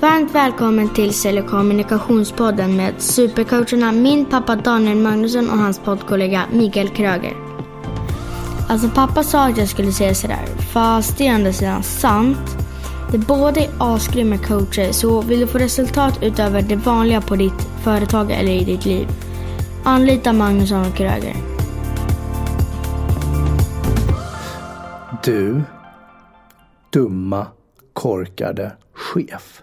Varmt välkommen till Sälj och kommunikationspodden med supercoacherna min pappa Daniel Magnusson och hans poddkollega Mikael Kröger. Alltså pappa sa att jag skulle säga sådär, fast det är ändå sidan sant. Det båda är asgrymma coacher, så vill du få resultat utöver det vanliga på ditt företag eller i ditt liv, anlita Magnusson och Kröger. Du, dumma, korkade chef.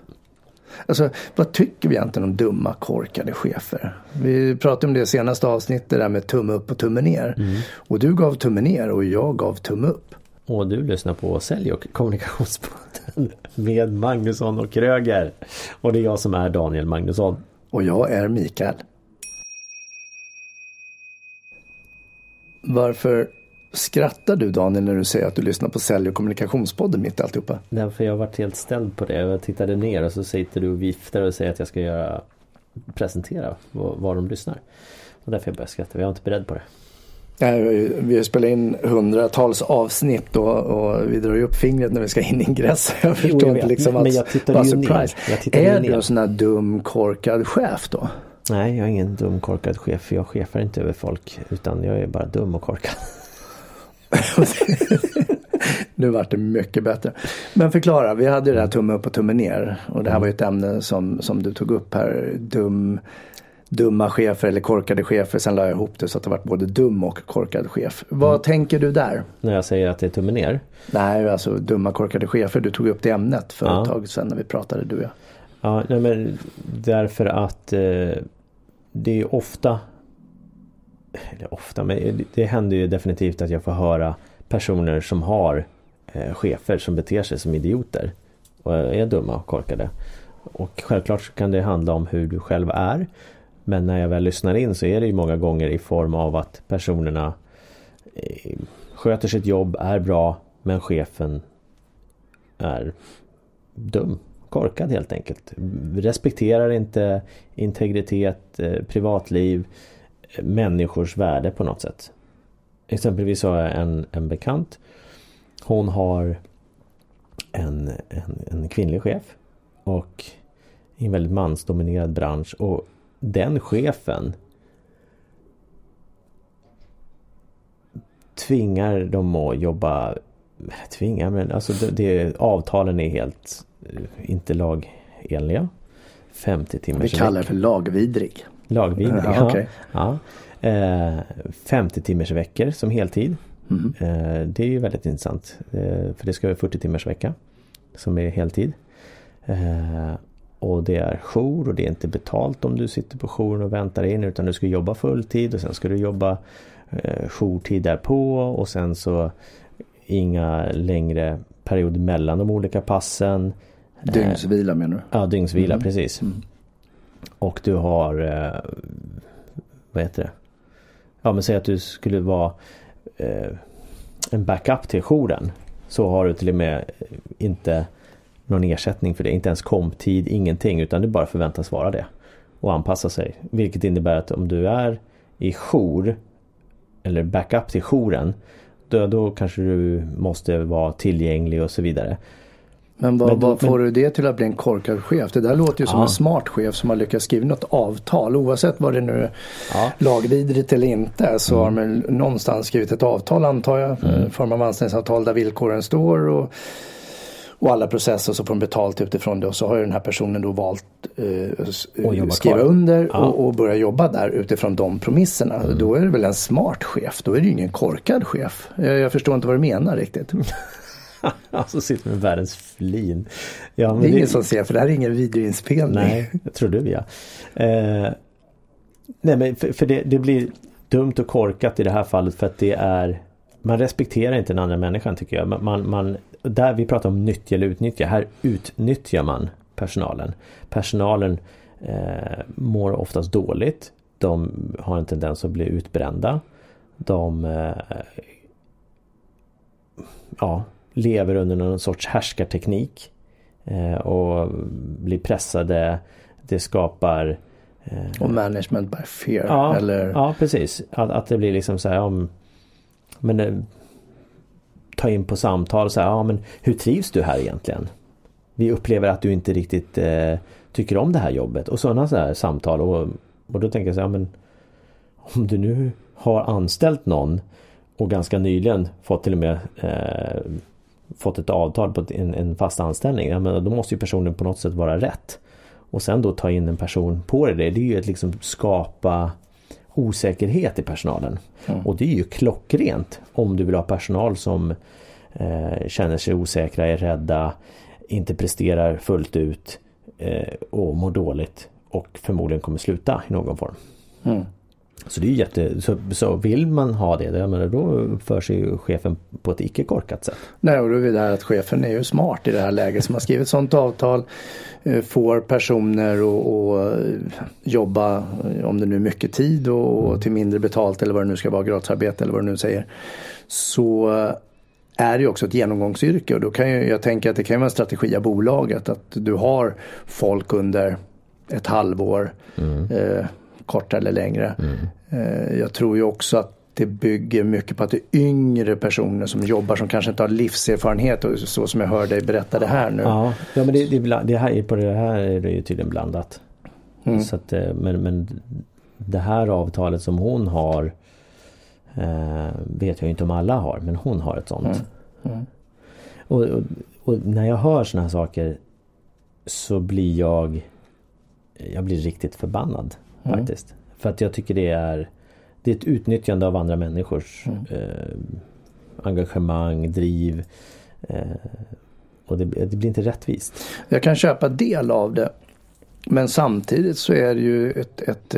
Alltså, vad tycker vi egentligen om dumma, korkade chefer? Vi pratade om det senaste avsnittet, där med tumme upp och tumme ner. Mm. Och du gav tumme ner och jag gav tumme upp. Och du lyssnar på Sälj och kommunikationspodden med Magnusson och Kröger. Och det är jag som är Daniel Magnusson. Och jag är Mikael. Varför Skrattar du Daniel när du säger att du lyssnar på Sälj och kommunikationspodden mitt i alltihopa? Därför jag har varit helt ställd på det. Jag tittade ner och så sitter du och viftar och säger att jag ska göra presentera var, de lyssnar. Och därför jag börjar skratta. Jag var inte beredd på det. Nej, vi spelar in hundratals avsnitt och, och, vi drar ju upp fingret när vi ska in i ingress. Jag förstår jo, jag inte liksom men jag tittade ju. Jag är du en sån här dum korkad chef då? Nej, jag är ingen dum korkad chef. Jag chefar inte över folk utan jag är bara dum och korkad. nu vart det mycket bättre. Men förklara, vi hade ju det här tumme upp och tumme ner. Och det här var ju ett ämne som, som du tog upp här. Dum, dumma chefer eller korkade chefer. Sen la jag ihop det så att det var både dum och korkad chef. Vad mm. tänker du där? När jag säger att det är tumme ner? Nej, alltså dumma korkade chefer. Du tog upp det ämnet för ja. ett tag sedan när vi pratade du och jag. Ja, nej, men därför att eh, det är ofta eller ofta, men det händer ju definitivt att jag får höra personer som har eh, chefer som beter sig som idioter och är dumma och korkade. Och självklart så kan det handla om hur du själv är. Men när jag väl lyssnar in så är det ju många gånger i form av att personerna eh, sköter sitt jobb, är bra, men chefen är dum, korkad helt enkelt. Respekterar inte integritet, eh, privatliv, människors värde på något sätt. Exempelvis har jag en, en bekant. Hon har en, en, en kvinnlig chef. Och i en väldigt mansdominerad bransch. Och den chefen tvingar dem att jobba Tvingar men alltså det, det, avtalen är helt eh, inte lagenliga. 50 timmars Vi kallar det för lagvidrig. Lagvidrig, ja. Okay. ja. Eh, 50 timmars veckor som heltid. Mm. Eh, det är ju väldigt intressant. Eh, för det ska vara 40 timmars vecka som är heltid. Eh, och det är jour och det är inte betalt om du sitter på jouren och väntar in utan du ska jobba fulltid och sen ska du jobba eh, jourtid därpå och sen så inga längre perioder mellan de olika passen. Dygnsvila menar du? Ja, dygnsvila mm. precis. Mm. Och du har eh, Vad heter det? Ja men säg att du skulle vara eh, En backup till jouren. Så har du till och med eh, inte någon ersättning för det. Inte ens komptid, ingenting. Utan du bara förväntas vara det. Och anpassa sig. Vilket innebär att om du är i jour eller backup till jouren då, då kanske du måste vara tillgänglig och så vidare. Men vad, men, vad får men, du det till att bli en korkad chef? Det där låter ju som ja. en smart chef som har lyckats skriva något avtal. Oavsett vad det nu är ja. lagvidrigt eller inte så mm. har man någonstans skrivit ett avtal antar jag. Mm. form av anställningsavtal där villkoren står. Och, och alla processer så får de betalt utifrån det och så har ju den här personen då valt eh, skriva kvar. under ja. och, och, börja jobba där utifrån de promisserna. Mm. Då är det väl en smart chef, då är det ju ingen korkad chef. Jag, jag förstår inte vad du menar riktigt. alltså sitter med världens flin. Ja, det är det... ingen som ser för det här är ingen videoinspelning. Nej, jag tror du ja. Eh, nej men för, för det, det, blir dumt och korkat i det här fallet för att det är Man respekterar inte den andra människan tycker jag. Man, man, där vi pratar om nyttja eller utnyttja. Här utnyttjar man personalen. Personalen eh, mår oftast dåligt. De har en tendens att bli utbrända. De eh, ja, lever under någon sorts härskarteknik eh, och blir pressade. Det skapar eh, och management by fear. Ja, eller? ja precis. Att, att det blir liksom så här om men, Ta in på samtal så här, ja men hur trivs du här egentligen? vi upplever att du inte riktigt eh, tycker om det här jobbet och sådana så här samtal och, och då tänker jag så här, men om du nu har anställt någon och ganska nyligen fått till och med eh, fått ett avtal på en, en fast anställning. Ja, men då måste ju personen på något sätt vara rätt. Och sen då ta in en person på det. Det är ju att liksom skapa osäkerhet i personalen. Mm. Och det är ju klockrent om du vill ha personal som eh, känner sig osäkra, är rädda, inte presterar fullt ut eh, och mår dåligt och förmodligen kommer sluta i någon form. Mm. Så det är jätte, så, så vill man ha det, jag menar, då uppför sig chefen på ett icke korkat sätt. Nej, och då är det där att chefen är ju smart i det här läget som har skrivit sånt avtal. Eh, får personer att jobba, om det nu är mycket tid och, och till mindre betalt eller vad det nu ska vara, gratisarbete eller vad du nu säger. Så är det också ett genomgångsyrke och då kan jag, jag tänka att det kan vara en strategi av bolaget att du har folk under ett halvår mm. eh, kortare eller längre. Mm. Eh, jag tror ju också att det bygger mycket på att det är yngre personer som jobbar som kanske inte har livserfarenhet och så som jag hör dig berätta det här nu. Ja, ja men det, det, det här, på det här är det ju tydligen blandat. Mm. Så att, eh, men, men det här avtalet som hon har eh, vet jag inte om alla har men hon har ett sånt. Mm. Mm. Och, och, och, när jag hör såna här saker så blir jag jag blir riktigt förbannad. Mm. Faktiskt. För att jag tycker det är Det är ett utnyttjande av andra människors mm. eh, engagemang, driv. Eh, och det, det, blir inte rättvist. Jag kan köpa del av det. Men samtidigt så är det ju ett, ett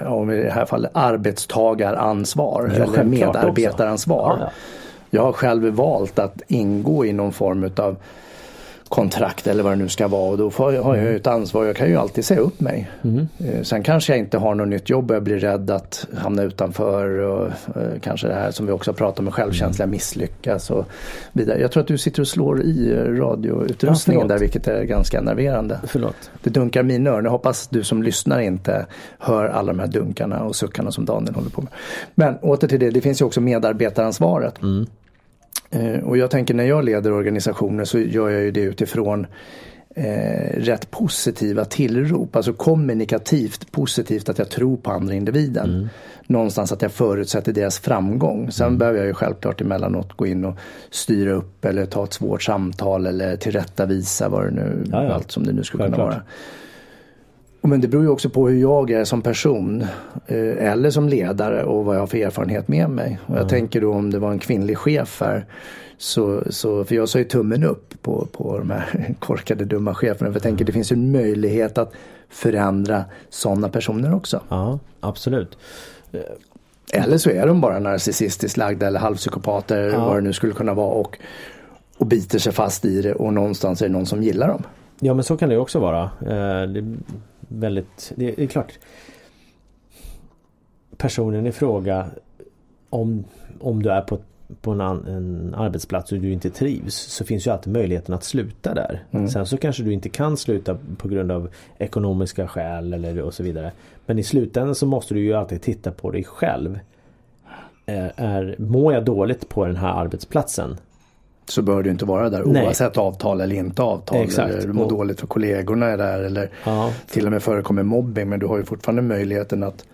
ja, i det här fallet arbetstagaransvar ja, eller medarbetaransvar. Ja, ja. Jag har själv valt att ingå i någon form utav kontrakt eller vad det nu ska vara och då har jag ett ansvar. Jag kan ju alltid säga upp mig. Mm. Sen kanske jag inte har något nytt jobb och jag blir rädd att hamna utanför och eh, kanske det här som vi också pratar om med självkänsla mm. misslyckas och vidare. Jag tror att du sitter och slår i radioutrustningen ja, där vilket är ganska nerverande. Förlåt. Det dunkar mina öron. Jag hoppas du som lyssnar inte hör alla de här dunkarna och suckarna som Daniel håller på med. Men åter till det, det finns ju också medarbetaransvaret. Mm. Eh, och jag tänker när jag leder organisationer så gör jag ju det utifrån eh, rätt positiva tillrop, alltså kommunikativt positivt att jag tror på andra individen. Mm. Någonstans att jag förutsätter deras framgång. Sen mm. behöver jag ju självklart emellanåt gå in och styra upp eller ta ett svårt samtal eller tillrättavisa vad det nu, ja, ja. allt som det nu skulle kunna vara. Men det beror ju också på hur jag är som person eh, eller som ledare och vad jag har för erfarenhet med mig. Och jag mm. tänker då om det var en kvinnlig chef här så, så, för jag sa ju tummen upp på, på de här korkade dumma cheferna. För jag tänker det finns en möjlighet att förändra sådana personer också. Ja, absolut. Eller så är de bara narcissistiskt lagda eller halvpsykopater, ja. vad det nu skulle kunna vara. Och, och biter sig fast i det och någonstans är det någon som gillar dem. Ja men så kan det också vara. Eh, det väldigt, det är klart personen i fråga om, om du är på, på en, en, arbetsplats och du inte trivs så finns ju alltid möjligheten att sluta där. Mm. Sen så kanske du inte kan sluta på grund av ekonomiska skäl eller och så vidare. Men i slutändan så måste du ju alltid titta på dig själv. Är, är, mår jag dåligt på den här arbetsplatsen? Så bör du inte vara där Nej. oavsett avtal eller inte avtal. Exakt. Eller du mår och... dåligt för kollegorna är där eller ja. till och med förekommer mobbing men du har ju fortfarande möjligheten att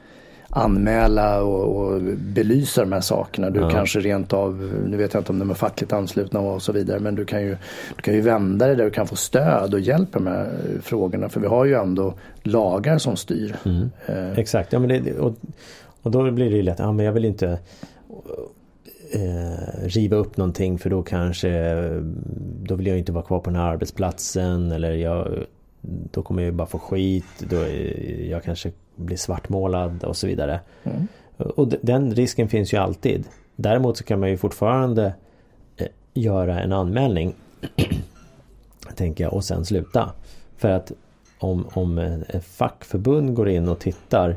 anmäla och, och belysa de här sakerna. Du ja. kanske rent av, nu vet jag inte om de är fackligt anslutna och så vidare, men du kan ju, du kan ju vända dig där du kan få stöd och hjälp med de här frågorna. För vi har ju ändå lagar som styr. Mm. Eh. Exakt, ja, men det, och, och då blir det ju lätt, ja men jag vill inte eh, riva upp någonting för då kanske då vill jag inte vara kvar på den här arbetsplatsen eller jag då kommer jag bara få skit, då jag kanske blir svartmålad och så vidare. Mm. Och den risken finns ju alltid. Däremot så kan man ju fortfarande eh, göra en anmälning tänker jag och sen sluta. För att om, om ett fackförbund går in och tittar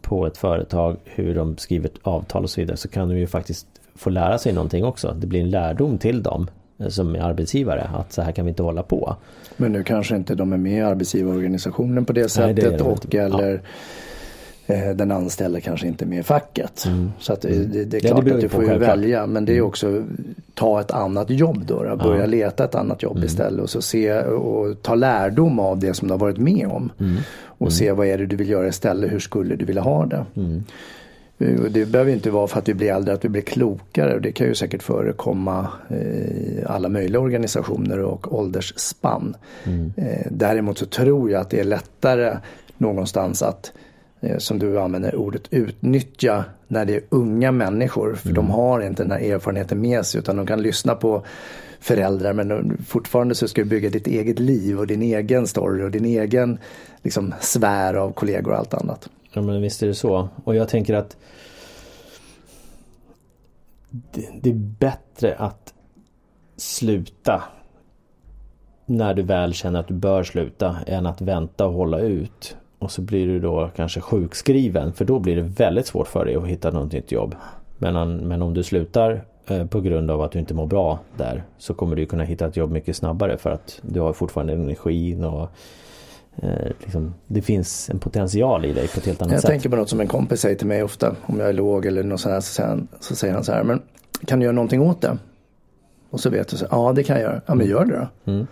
på ett företag hur de skriver avtal och så vidare så kan de ju faktiskt får lära sig någonting också. Det blir en lärdom till dem eh, som är arbetsgivare att så här kan vi inte hålla på. Men nu kanske inte de är med i arbetsgivarorganisationen på det sättet Nej, det och eller eh, den anställde kanske inte är med i facket. Mm. Så att det, det, det är klart det att du får ju välja men det är mm. också ta ett annat jobb då. då börja ja. leta ett annat jobb mm. istället och så se och ta lärdom av det som du har varit med om. Mm. Och mm. se vad är det du vill göra istället, hur skulle du vilja ha det. Eh, det behöver inte vara för att vi blir äldre att vi blir klokare det kan ju säkert förekomma i alla möjliga organisationer och åldersspann. Mm. Eh, däremot så tror jag att det är lättare någonstans att eh, som du använder ordet utnyttja när det är unga människor. För mm. de har inte den här erfarenheten med sig utan de kan lyssna på föräldrar men fortfarande så ska du bygga ditt eget liv och din egen story och din egen liksom, sfär av kollegor och allt annat. Ja men visst är det så. Och jag tänker att det, det är bättre att sluta när du väl känner att du bör sluta än att vänta och hålla ut. Och så blir du då kanske sjukskriven för då blir det väldigt svårt för dig att hitta något nytt jobb. Men, men om du slutar eh, på grund av att du inte mår bra där så kommer du kunna hitta ett jobb mycket snabbare för att du har fortfarande energin och liksom, det finns en potential i dig på ett helt annat jag sätt. Jag tänker på något som en kompis säger till mig ofta om jag är låg eller något sånt här, så säger, han, så säger han så här, men kan du göra någonting åt det? Och så vet du, så, ja det kan jag göra, ja men gör det då. Mm.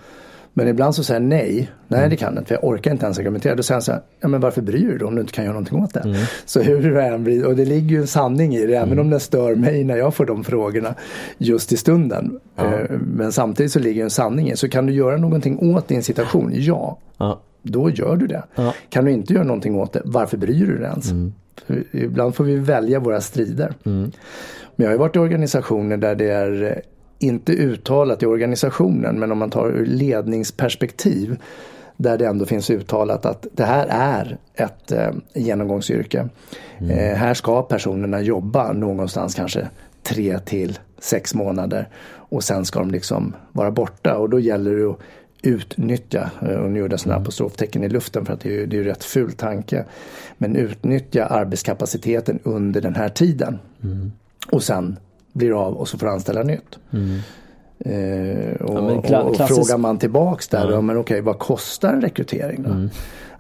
Men ibland så säger jag nej, nej mm. det kan jag inte, för jag orkar inte ens argumentera. Då säger han så här, ja men varför bryr du dig om du inte kan göra någonting åt det? Mm. Så hur det än blir, och det ligger ju en sanning i det, mm. även om det stör mig när jag får de frågorna just i stunden. Ja. Eh, men samtidigt så ligger en sanning i, så kan du göra någonting åt din situation? Ja. ja då gör du det. Ja. Kan du inte göra någonting åt det, varför bryr du dig ens? Mm. Ibland får vi välja våra strider. Mm. Men jag har ju varit i organisationer där det är eh, inte uttalat i organisationen men om man tar ur ledningsperspektiv där det ändå finns uttalat att det här är ett eh, genomgångsyrke. Mm. Eh, här ska personerna jobba någonstans kanske tre till sex månader och sen ska de liksom vara borta och då gäller det att utnyttja, och eh, nu gjorde jag sådana apostroftecken i luften för att det är, det är rätt ful tanke. Men utnyttja arbetskapaciteten under den här tiden. Mm. Och sen blir av och så får anställa nytt. Mm. Eh, och, ja, och, och frågar man tillbaks där, ja. men okej vad kostar en rekrytering då? Mm.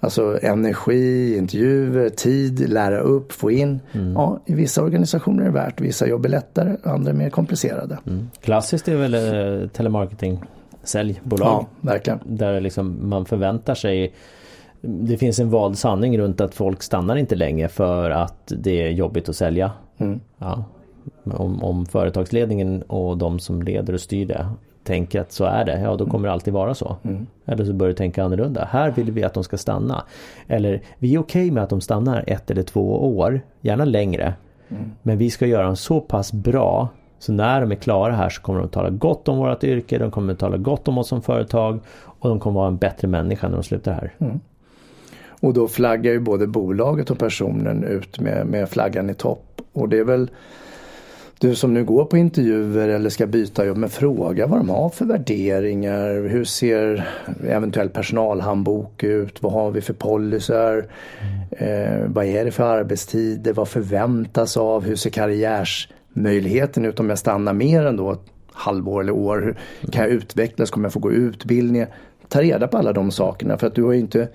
Alltså energi, intervjuer, tid, lära upp, få in. Mm. Ja, i vissa organisationer är det värt, vissa jobb är lättare, andra är mer komplicerade. Mm. Klassiskt är väl eh, telemarketing säljbolag. Ja, verkligen. Där liksom man förväntar sig det finns en vald sanning runt att folk stannar inte länge för att det är jobbigt att sälja. Mm. Ja. Om, om företagsledningen och de som leder och styr det tänker att så är det, ja då kommer det alltid vara så. Mm. Eller så börjar du tänka annorlunda. Här vill vi att de ska stanna. Eller vi är okej okay med att de stannar ett eller två år, gärna längre. Mm. Men vi ska göra dem så pass bra så när de är klara här så kommer de tala gott om vårt yrke, de kommer tala gott om oss som företag och de kommer vara en bättre människa när de slutar här. Mm. Och då flaggar ju både bolaget och personen ut med, med flaggan i topp. Och det är väl du som nu går på intervjuer eller ska byta jobb, men fråga vad de har för värderingar. Hur ser eventuell personalhandbok ut? Vad har vi för policer? Mm. Eh, vad är det för arbetstider? Vad förväntas av? Hur ser karriärs möjligheten ut om jag stannar mer än då ett halvår eller år. Kan jag utvecklas? Kommer jag få gå utbildningar? Ta reda på alla de sakerna för att du har inte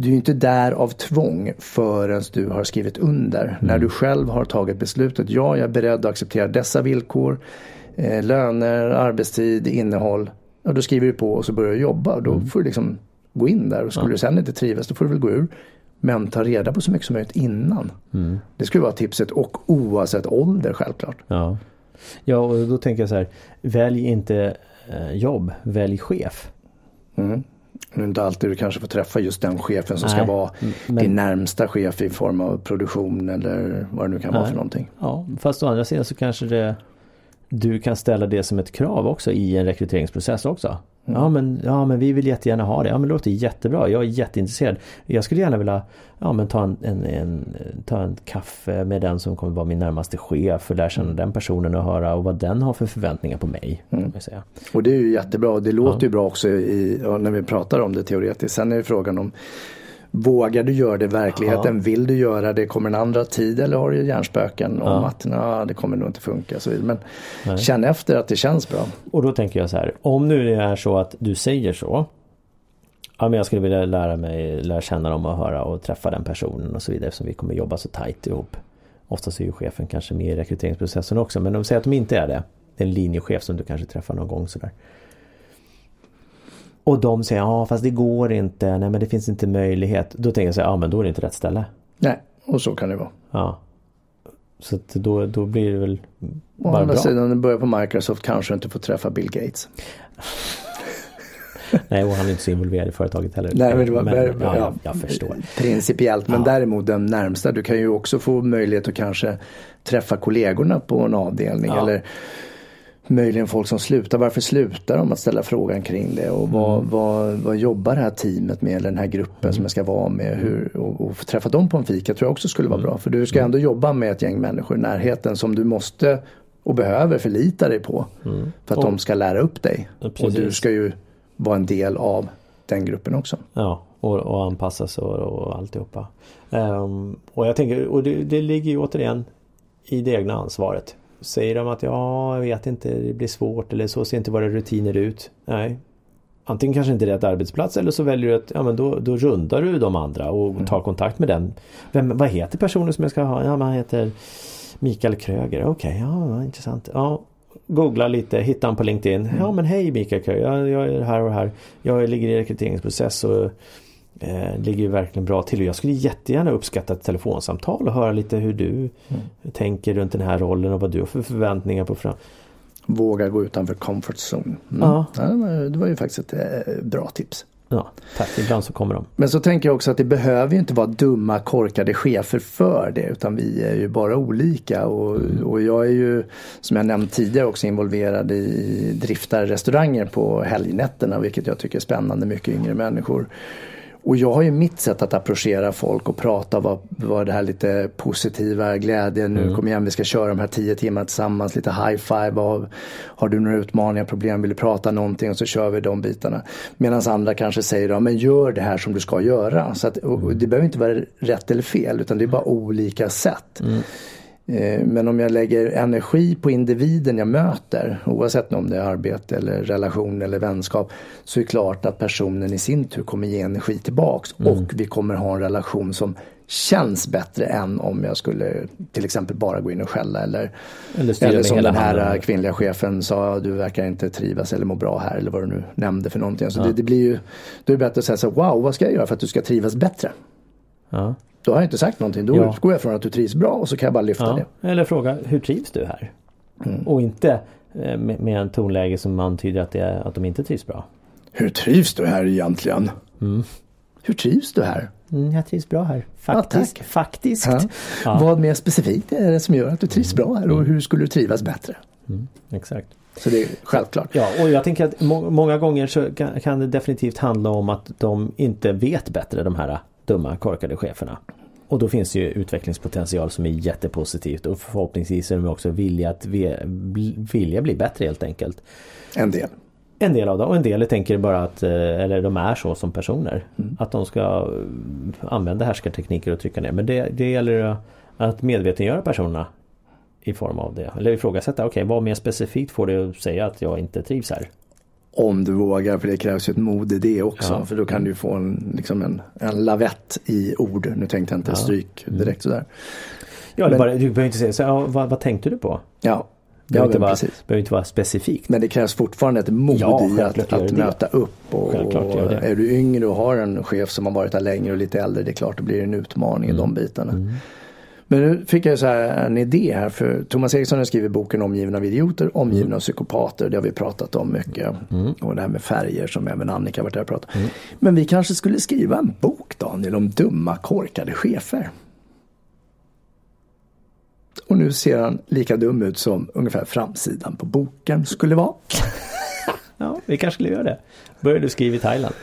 du är inte där av tvång förrän du har skrivit under. Mm. När du själv har tagit beslutet, ja jag är beredd att acceptera dessa villkor, eh, löner, arbetstid, innehåll. Ja, då skriver du på och så börjar du jobba då mm. får du liksom gå in där och skulle ja. du sen inte trivas då får du väl gå ur. Men ta reda på så mycket som möjligt innan. Mm. Det skulle vara tipset och oavsett ålder självklart. Ja, ja och då tänker jag så här. Välj inte eh, jobb, välj chef. Mm. Det är inte alltid du kanske får träffa just den chefen som Nej, ska vara men... din närmsta chef i form av produktion eller vad det nu kan Nej. vara för någonting. Ja, fast å andra sidan så kanske det du kan ställa det som ett krav också i en rekryteringsprocess också. Mm. Ja, men, ja men vi vill jättegärna ha det. Ja men det låter jättebra. Jag är jätteintresserad. Jag skulle gärna vilja ja, men ta, en, en, en, ta en kaffe med den som kommer vara min närmaste chef och lära känna mm. den personen och höra och vad den har för förväntningar på mig. Mm. Och det är ju jättebra. Det låter ja. ju bra också i, när vi pratar om det teoretiskt. Sen är frågan om Vågar du göra det i verkligheten? Ja. Vill du göra det? Kommer en andra tid eller har du hjärnspöken om ja. att nah, det kommer nog inte funka? Så Men Nej. känn efter att det känns bra. Och då tänker jag så här, om nu det är så att du säger så ja, men jag skulle vilja lära mig, lära känna dem och höra och träffa den personen och så vidare eftersom vi kommer jobba så tajt ihop. Oftast är ju chefen kanske med i rekryteringsprocessen också men de säger att de inte är det. Det är en linjechef som du kanske träffar någon gång sådär. Och de säger ja fast det går inte, nej men det finns inte möjlighet. Då tänker jag så ja men då är det inte rätt ställe. Nej, och så kan det vara. Ja. Så då, då blir det väl Å andra sidan, när du börjar på Microsoft kanske du inte får träffa Bill Gates. Nej, och han är inte så involverad i företaget heller. Nej, men var, men, ja, ja, jag, jag förstår. Principiellt, men ja. däremot den närmsta. Du kan ju också få möjlighet att kanske träffa kollegorna på en avdelning. Ja. Eller möjligen folk som slutar. Varför slutar de? Att ställa frågan kring det. Och vad, mm. vad, vad jobbar det här teamet med? Eller den här gruppen mm. som jag ska vara med. Hur, och, och träffa dem på en fika tror jag också skulle vara mm. bra. För du ska mm. ändå jobba med ett gäng människor i närheten som du måste och behöver förlita dig på. Mm. För att och, de ska lära upp dig. och du ska ju vara en del av den gruppen också. Ja, och, och anpassas och, och alltihopa. Um, och jag tänker, och det, det ligger ju återigen i det egna ansvaret. Säger de att ja, jag vet inte, det blir svårt eller så ser inte våra rutiner ut. Nej. Antingen kanske inte rätt arbetsplats eller så väljer du att ja, men då, då rundar du de andra och mm. tar kontakt med den. Vem, vad heter personen som jag ska ha? Ja, man heter Mikael Kröger. Okej, okay, ja, intressant. Ja, googla lite, hitta honom på LinkedIn. Mm. Ja men hej Mikael Kröger, jag, jag är här och här. Jag ligger i rekryteringsprocess och eh, ligger ju verkligen bra till. Jag skulle jättegärna uppskatta ett telefonsamtal och höra lite hur du mm. tänker runt den här rollen och vad du har för förväntningar på fram. Våga gå utanför comfort zone. Mm. Ja. ja. det var ju faktiskt ett eh, bra tips. Ja, tack. Ibland så kommer de. Men så tänker jag också att det behöver ju inte vara dumma korkade chefer för det utan vi är ju bara olika och, mm. och jag är ju som jag nämnt tidigare också involverad i driftar restauranger på helgnätterna vilket jag tycker är spännande, mycket yngre människor. Och jag har ju mitt sätt att approchera folk och prata vad, vad det här lite positiva, glädjen, nu mm. kom igen vi ska köra de här tio timmarna tillsammans, lite high five. Av, har du några utmaningar, problem, vill du prata någonting och så kör vi de bitarna. Medan andra kanske säger ja, men gör det här som du ska göra. Så att, det behöver inte vara rätt eller fel utan det är bara olika sätt. Mm. Eh, men om jag lägger energi på individen jag möter, oavsett om det är arbete eller relation eller vänskap, så är det klart att personen i sin tur kommer ge energi tillbaks mm. och vi kommer ha en relation som känns bättre än om jag skulle till exempel bara gå in och skälla eller, eller, eller som den här handen. kvinnliga chefen sa, du verkar inte trivas eller må bra här eller vad du nu nämnde för någonting. Så ja. det, det, blir ju, då är det bättre att säga så wow vad ska jag göra för att du ska trivas bättre? Ja. Då har jag inte sagt någonting. Då ja. utgår jag från att du trivs bra och så kan jag bara lyfta ja. det. Eller fråga, hur trivs du här? Mm. Och inte eh, med, med en tonläge som antyder att, det är, att de inte trivs bra. Hur trivs du här egentligen? Mm. Hur trivs du här? Mm, jag trivs bra här. Faktiskt. Ja, Faktiskt. Ja. Ja. Vad mer specifikt är det som gör att du trivs bra här och mm. hur skulle du trivas bättre? Mm, exakt. Så det är självklart. Ja, och jag tänker att må många gånger så kan, kan det definitivt handla om att de inte vet bättre de här dumma korkade cheferna. Och då finns det ju utvecklingspotential som är jättepositivt och förhoppningsvis är de också villiga att vilja bli bättre helt enkelt. En del. En del av dem och en del tänker bara att, eh, eller de är så som personer. Mm. Att de ska eh, använda härskartekniker och trycka ner. Men det, det gäller att medvetengöra personerna i form av det. Eller ifrågasätta, okej okay, vad mer specifikt får att säga att jag inte trivs här? Om du vågar, för det krävs ju ett mod i det också. Ja. För då kan du få en, liksom en, en lavett i ord. Nu tänkte jag inte ja. stryk mm. direkt sådär. Ja, men, bara, du behöver inte säga så, ja, vad, vad tänkte du på? Ja, det behöver, inte vara, behöver inte vara specifikt. Men det krävs fortfarande ett mod ja, i att, att möta upp. Och, och är du yngre och har en chef som har varit där längre och lite äldre, det är klart det blir en utmaning mm. i de bitarna. Mm. Men nu fick jag så här en idé här för Thomas Eriksson har skrivit boken Omgiven av idioter, omgiven mm. av psykopater. Det har vi pratat om mycket. Mm. Och det här med färger som även Annika varit där och pratat mm. Men vi kanske skulle skriva en bok Daniel om dumma korkade chefer. Och nu ser han lika dum ut som ungefär framsidan på boken skulle vara. ja, vi kanske skulle göra det. Börjar du skriva i Thailand.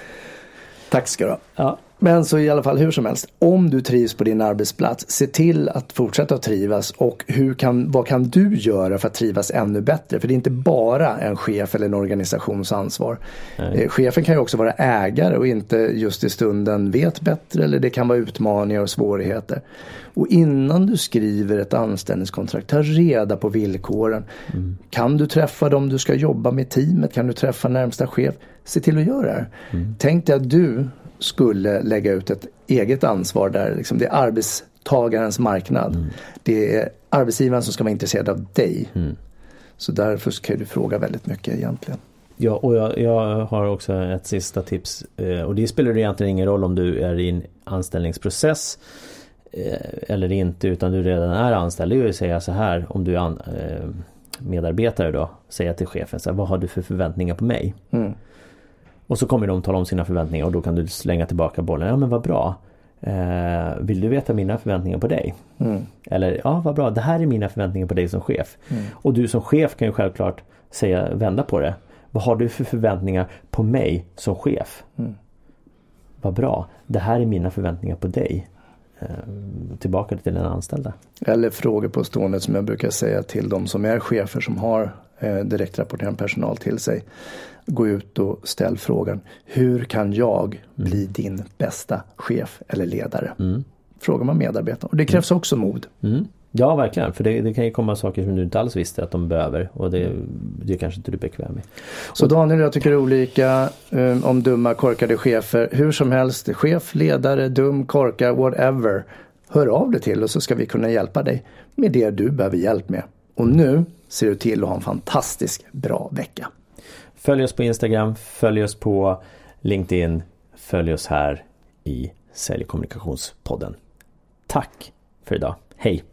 Tack ska du ha. Ja. Men så i alla fall hur som helst, om du trivs på din arbetsplats, se till att fortsätta att trivas och hur kan, vad kan du göra för att trivas ännu bättre? För det är inte bara en chef eller en organisations ansvar. Eh, chefen kan ju också vara ägare och inte just i stunden vet bättre eller det kan vara utmaningar och svårigheter. Och innan du skriver ett anställningskontrakt, ta reda på villkoren. Mm. Kan du träffa dem du ska jobba med teamet? Kan du träffa närmsta chef? Se till att göra det. Mm. Tänk dig att du skulle lägga ut ett eget ansvar där liksom det är arbetstagarens marknad. Mm. Det är arbetsgivaren som ska vara intresserad av dig. Mm. Så därför kan du fråga väldigt mycket egentligen. Ja, och jag, jag, har också ett sista tips. Eh, och det spelar egentligen ingen roll om du är i en anställningsprocess eh, eller inte utan du redan är anställd. Det är ju att säga så här om du är eh, medarbetare då. Säga till chefen så här, vad har du för förväntningar på mig? Mm. Och så kommer de tala om sina förväntningar och då kan du slänga tillbaka bollen. Ja men vad bra. Eh, vill du veta mina förväntningar på dig? Mm. Eller ja vad bra, det här är mina förväntningar på dig som chef. Mm. Och du som chef kan ju självklart säga, vända på det. Vad har du för förväntningar på mig som chef? Mm. Vad bra, det här är mina förväntningar på dig. Eh, tillbaka till den anställda. Eller frågor på stående som jag brukar säga till de som är chefer som har eh, direktrapporterande personal till sig gå ut och ställ frågan Hur kan jag bli mm. din bästa chef eller ledare? Mm. Frågar man medarbetarna och det krävs mm. också mod. Mm. Ja verkligen, för det, det, kan ju komma saker som du inte alls visste att de behöver och det, det kanske inte du är bekväm med. Så Daniel jag tycker olika um, om dumma korkade chefer. Hur som helst, chef, ledare, dum, korkad, whatever. Hör av dig till oss så ska vi kunna hjälpa dig med det du behöver hjälp med. Och nu ser du till att ha en fantastisk bra vecka. Följ oss på Instagram, följ oss på LinkedIn, följ oss här i Säljkommunikationspodden. Tack för idag. Hej!